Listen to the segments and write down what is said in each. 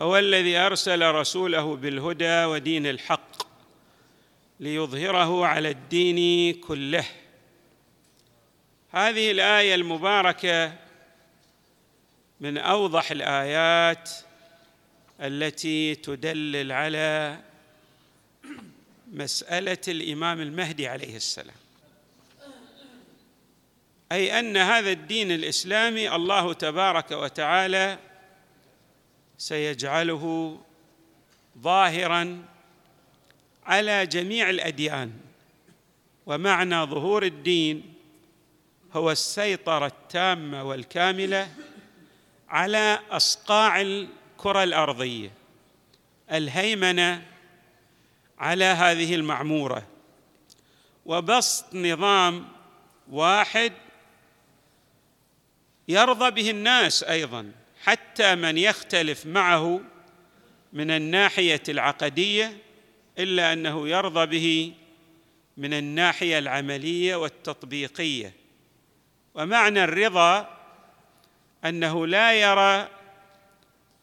هو الذي أرسل رسوله بالهدى ودين الحق ليظهره على الدين كله. هذه الآية المباركة من أوضح الآيات التي تدلل على مسألة الإمام المهدي عليه السلام. أي أن هذا الدين الإسلامي الله تبارك وتعالى سيجعله ظاهرا على جميع الأديان. ومعنى ظهور الدين هو السيطرة التامة والكاملة على أصقاع الكرة الأرضية الهيمنة على هذه المعمورة. وبسط نظام واحد يرضى به الناس أيضا. حتى من يختلف معه من الناحية العقدية إلا أنه يرضى به من الناحية العملية والتطبيقية. ومعنى الرضا أنه لا يرى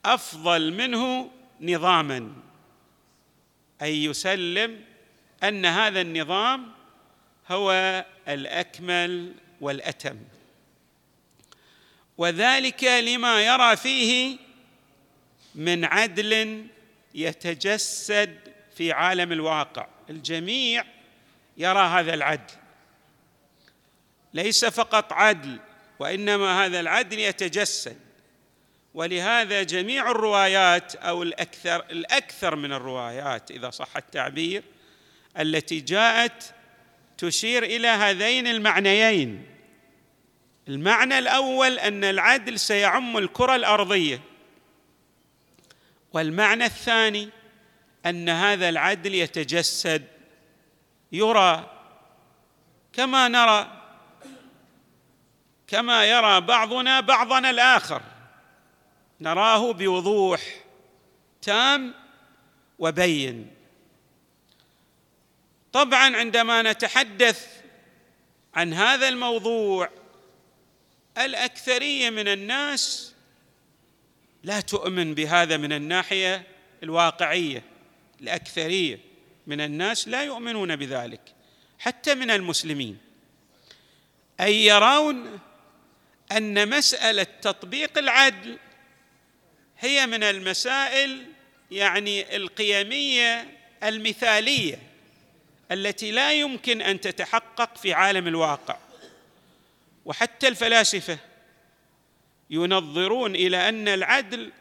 أفضل منه نظاما أي يسلم أن هذا النظام هو الأكمل والأتم. وذلك لما يرى فيه من عدل يتجسد في عالم الواقع. الجميع يرى هذا العدل. ليس فقط عدل وإنما هذا العدل يتجسد. ولهذا جميع الروايات أو الأكثر الأكثر من الروايات إذا صح التعبير التي جاءت تشير إلى هذين المعنيين. المعنى الأول أن العدل سيعم الكرة الأرضية. والمعنى الثاني أن هذا العدل يتجسد. يرى كما نرى كما يرى بعضنا بعضنا الآخر. نراه بوضوح تام وبين. طبعا عندما نتحدث عن هذا الموضوع الأكثرية من الناس لا تؤمن بهذا من الناحية الواقعية. الأكثرية من الناس لا يؤمنون بذلك حتى من المسلمين. أي يرون أن مسألة تطبيق العدل هي من المسائل يعني القيمية المثالية التي لا يمكن أن تتحقق في عالم الواقع. وحتى الفلاسفة ينظرون إلى أن العدل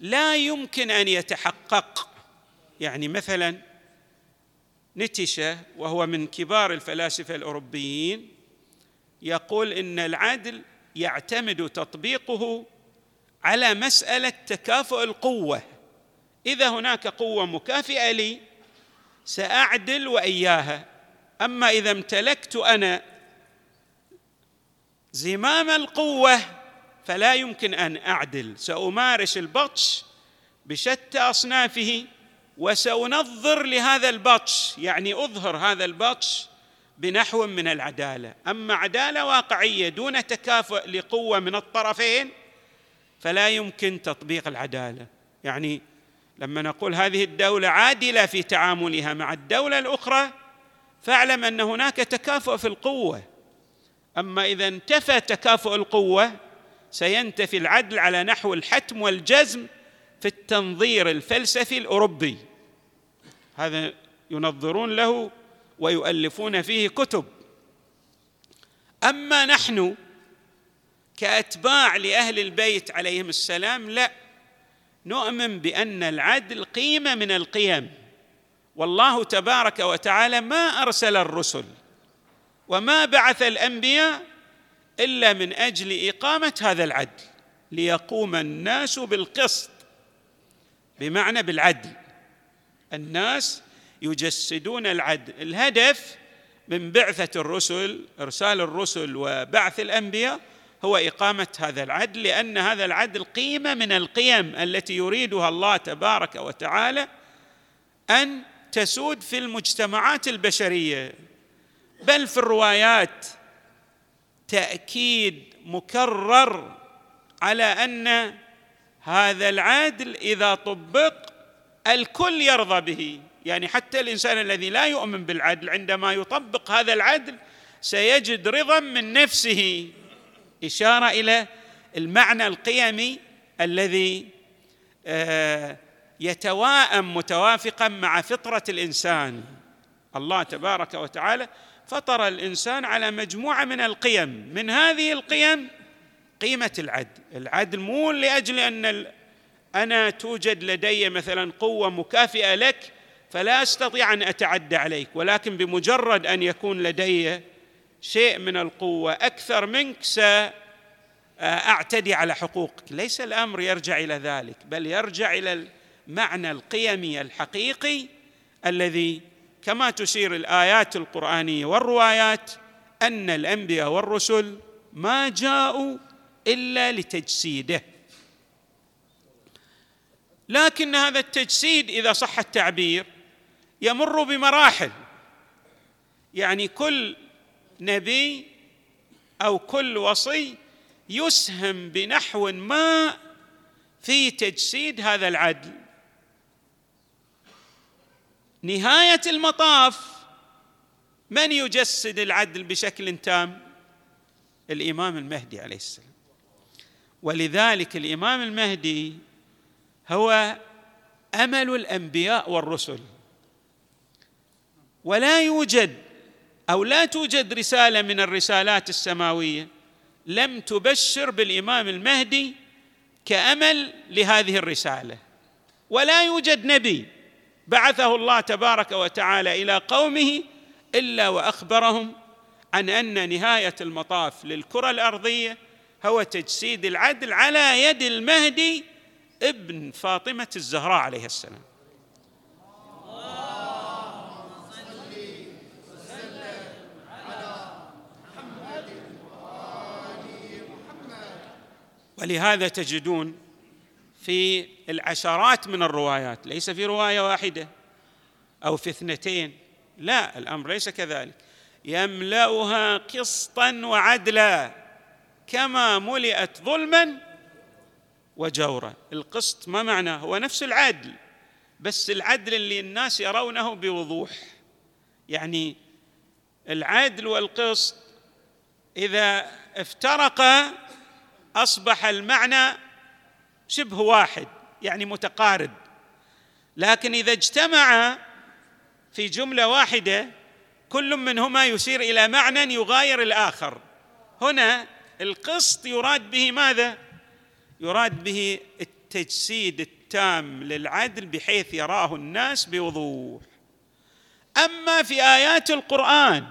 لا يمكن أن يتحقق. يعني مثلا نتشه وهو من كبار الفلاسفة الأوروبيين يقول إن العدل يعتمد تطبيقه على مسألة تكافؤ القوة. إذا هناك قوة مكافئة لي سأعدل وإياها. أما إذا امتلكت أنا زمام القوة فلا يمكن أن أعدل. سأمارس البطش بشتى أصنافه وسأنظر لهذا البطش يعني أظهر هذا البطش بنحو من العدالة. أما عدالة واقعية دون تكافؤ لقوة من الطرفين فلا يمكن تطبيق العدالة. يعني لما نقول هذه الدولة عادلة في تعاملها مع الدولة الأخرى فاعلم أن هناك تكافؤ في القوة. أما إذا انتفى تكافؤ القوة سينتفي العدل على نحو الحتم والجزم في التنظير الفلسفي الأوروبي. هذا ينظرون له ويؤلفون فيه كتب. أما نحن كأتباع لأهل البيت عليهم السلام لا. نؤمن بأن العدل قيمة من القيم. والله تبارك وتعالى ما أرسل الرسل وما بعث الأنبياء إلا من أجل إقامة هذا العدل ليقوم الناس بالقسط بمعنى بالعدل. الناس يجسدون العدل الهدف من بعثة الرسل إرسال الرسل وبعث الأنبياء هو إقامة هذا العدل لأن هذا العدل قيمة من القيم التي يريدها الله تبارك وتعالى أن تسود في المجتمعات البشرية. بل في الروايات تأكيد مكرر على أن هذا العدل إذا طبق الكل يرضى به. يعني حتى الإنسان الذي لا يؤمن بالعدل عندما يطبق هذا العدل سيجد رضا من نفسه. إشارة إلى المعنى القيمي الذي آه، يتواءم متوافقا مع فطرة الإنسان. الله تبارك وتعالى فطر الإنسان على مجموعة من القيم. من هذه القيم قيمة العدل. العدل مو لأجل أن أنا توجد لدي مثلا قوة مكافئة لك فلا أستطيع أن أتعدى عليك ولكن بمجرد أن يكون لدي شيء من القوة أكثر منك ساعتدي على حقوقك. ليس الأمر يرجع إلى ذلك بل يرجع إلى المعنى القيمي الحقيقي الذي كما تشير الآيات القرآنية والروايات أن الأنبياء والرسل ما جاءوا إلا لتجسيده. لكن هذا التجسيد إذا صح التعبير يمر بمراحل. يعني كل نبي أو كل وصي يسهم بنحو ما في تجسيد هذا العدل. نهاية المطاف من يجسد العدل بشكل تام؟ الإمام المهدي عليه السلام. ولذلك الإمام المهدي هو أمل الأنبياء والرسل. ولا يوجد أو لا توجد رسالة من الرسالات السماوية لم تبشر بالإمام المهدي كأمل لهذه الرسالة. ولا يوجد نبي بعثه الله تبارك وتعالى إلى قومه إلا وأخبرهم عن أن نهاية المطاف للكرة الأرضية هو تجسيد العدل على يد المهدي ابن فاطمة الزهراء عليه السلام. ولهذا تجدون في العشرات من الروايات ليس في رواية واحدة أو في اثنتين. لا الأمر ليس كذلك. يملأها قسطا وعدلا كما ملئت ظلما وجورا. القسط ما معناه هو نفس العدل بس العدل اللي الناس يرونه بوضوح. يعني العدل والقسط إذا افترقا أصبح المعنى شبه واحد يعني متقارب. لكن إذا اجتمع في جملة واحدة كل منهما يشير إلى معنى يغاير الآخر. هنا القسط يراد به ماذا؟ يراد به التجسيد التام للعدل بحيث يراه الناس بوضوح. أما في آيات القرآن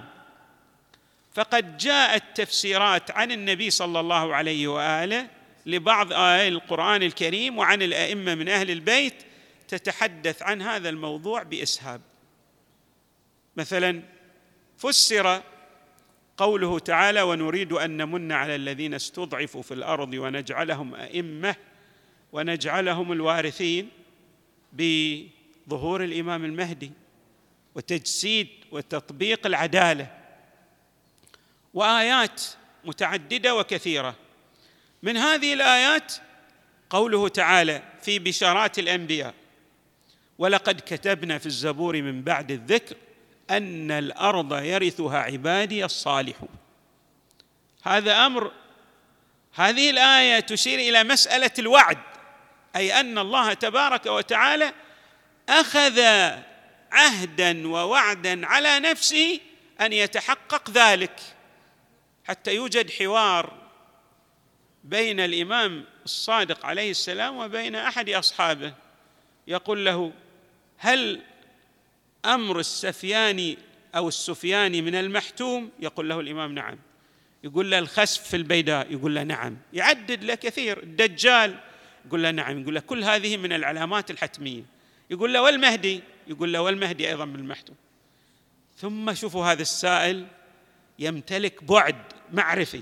فقد جاءت تفسيرات عن النبي صلى الله عليه وآله لبعض آيات القرآن الكريم وعن الأئمة من أهل البيت تتحدث عن هذا الموضوع بإسهاب. مثلا فسر قوله تعالى ونريد أن نمن على الذين استضعفوا في الأرض ونجعلهم أئمة ونجعلهم الوارثين بظهور الإمام المهدي وتجسيد وتطبيق العدالة. وآيات متعددة وكثيرة. من هذه الآيات قوله تعالى في بشارات الأنبياء ولقد كتبنا في الزبور من بعد الذكر أن الأرض يرثها عبادي الصالحون. هذا أمر هذه الآية تشير إلى مسألة الوعد أي أن الله تبارك وتعالى أخذ عهدا ووعدا على نفسه أن يتحقق ذلك حتى يوجد حوار بين الإمام الصادق عليه السلام وبين أحد أصحابه. يقول له هل أمر السفياني أو السفياني من المحتوم؟ يقول له الإمام نعم. يقول له الخسف في البيداء. يقول له نعم. يعدد له كثير الدجال. يقول له نعم. يقول له كل هذه من العلامات الحتمية. يقول له والمهدي. يقول له والمهدي أيضا بالمحتوم ثم شوفوا هذا السائل يمتلك بعد معرفي.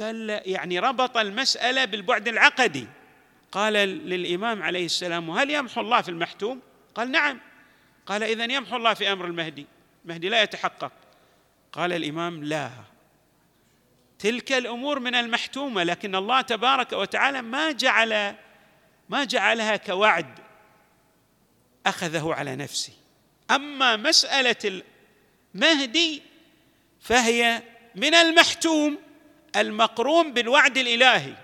قال يعني ربط المسألة بالبعد العقدي. قال للإمام عليه السلام وهل يمحو الله في المحتوم؟ قال نعم. قال اذا يمحو الله في أمر المهدي المهدي لا يتحقق. قال الإمام لا. تلك الأمور من المحتومة لكن الله تبارك وتعالى ما جعل ما جعلها كوعد أخذه على نفسه. أما مسألة المهدي فهي من المحتوم. المقرون بالوعد الإلهي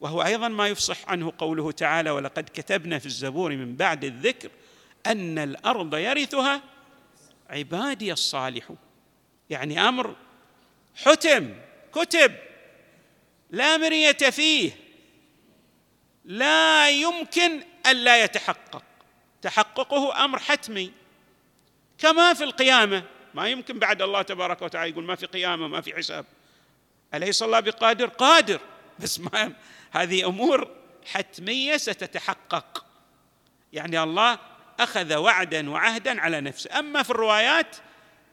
وهو أيضا ما يفصح عنه قوله تعالى ولقد كتبنا في الزبور من بعد الذكر أن الأرض يرثها عبادي الصالحون. يعني أمر حتم كتب لا مرية فيه لا يمكن الا يتحقق. تحققه أمر حتمي. كما في القيامة ما يمكن بعد الله تبارك وتعالى يقول ما في قيامة ما في حساب. أليس الله بقادر؟ قادر. بس ما هذه أمور حتمية ستتحقق. يعني الله أخذ وعدا وعهدا على نفسه. أما في الروايات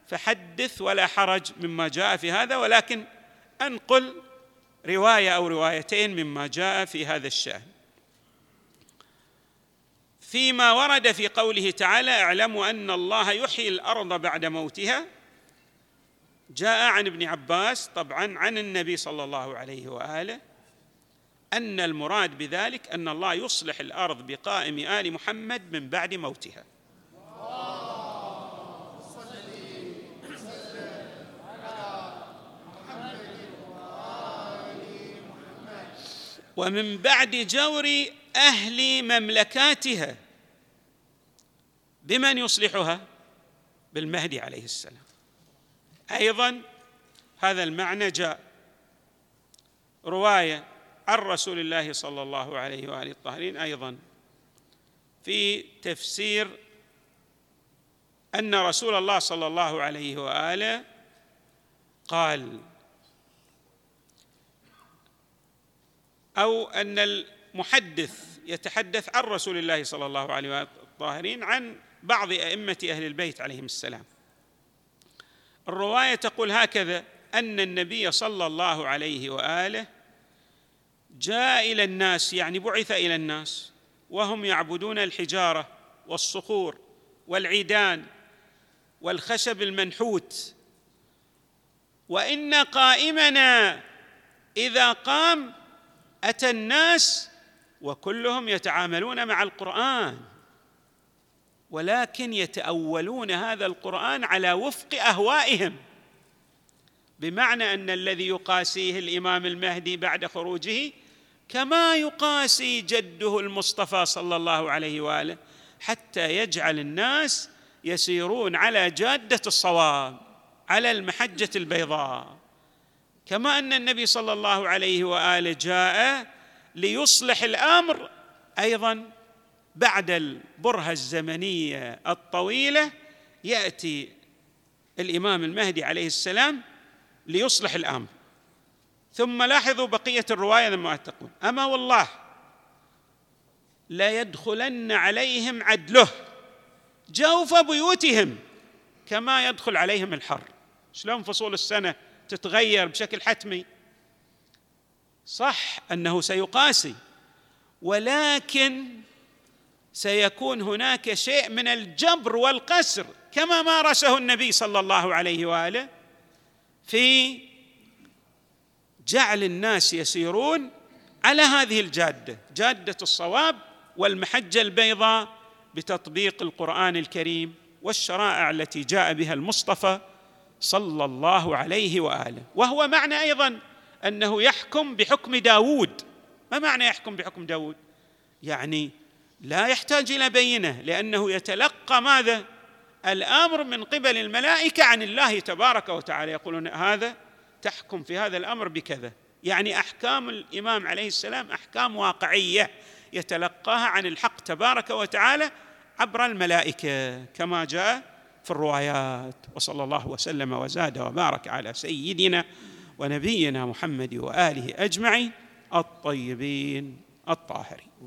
فحدث ولا حرج مما جاء في هذا ولكن أنقل رواية أو روايتين مما جاء في هذا الشأن. فيما ورد في قوله تعالى اعلموا أن الله يحيي الأرض بعد موتها جاء عن ابن عباس طبعا عن النبي صلى الله عليه وآله أن المراد بذلك أن الله يصلح الأرض بقائم آل محمد من بعد موتها. ومن بعد جور أهل مملكاتها بمن يصلحها؟ بالمهدي عليه السلام. أيضا هذا المعنى جاء رواية عن رسول الله صلى الله عليه وآله الطاهرين أيضا في تفسير أن رسول الله صلى الله عليه وآله قال أو أن المحدث يتحدث عن رسول الله صلى الله عليه وآله الطاهرين عن بعض أئمة أهل البيت عليهم السلام. الرواية تقول هكذا أن النبي صلى الله عليه وآله جاء إلى الناس يعني بعث إلى الناس وهم يعبدون الحجارة والصخور والعيدان والخشب المنحوت. وإن قائمنا إذا قام أتى الناس وكلهم يتعاملون مع القرآن. ولكن يتأولون هذا القرآن على وفق أهوائهم بمعنى أن الذي يقاسيه الإمام المهدي بعد خروجه كما يقاسي جده المصطفى صلى الله عليه وآله حتى يجعل الناس يسيرون على جادة الصواب على المحجة البيضاء. كما أن النبي صلى الله عليه وآله جاء ليصلح الأمر أيضا بعد البرهة الزمنية الطويلة يأتي الإمام المهدي عليه السلام ليصلح الأمر. ثم لاحظوا بقية الرواية لما تقول أما والله ليدخلن عليهم عدله جوف بيوتهم كما يدخل عليهم الحر. شلون فصول السنة تتغير بشكل حتمي؟ صح أنه سيقاسي ولكن سيكون هناك شيء من الجبر والقسر كما مارسه النبي صلى الله عليه وآله في جعل الناس يسيرون على هذه الجادة جادة الصواب والمحجة البيضاء بتطبيق القرآن الكريم والشرائع التي جاء بها المصطفى صلى الله عليه وآله. وهو معنى أيضا أنه يحكم بحكم داوود ما معنى يحكم بحكم داوود يعني لا يحتاج إلى بينة لأنه يتلقى ماذا؟ الأمر من قبل الملائكة عن الله تبارك وتعالى. يقولون هذا تحكم في هذا الأمر بكذا. يعني أحكام الإمام عليه السلام أحكام واقعية يتلقاها عن الحق تبارك وتعالى عبر الملائكة كما جاء في الروايات. وصلى الله وسلم وزاد وبارك على سيدنا ونبينا محمد وآله أجمعين الطيبين الطاهرين.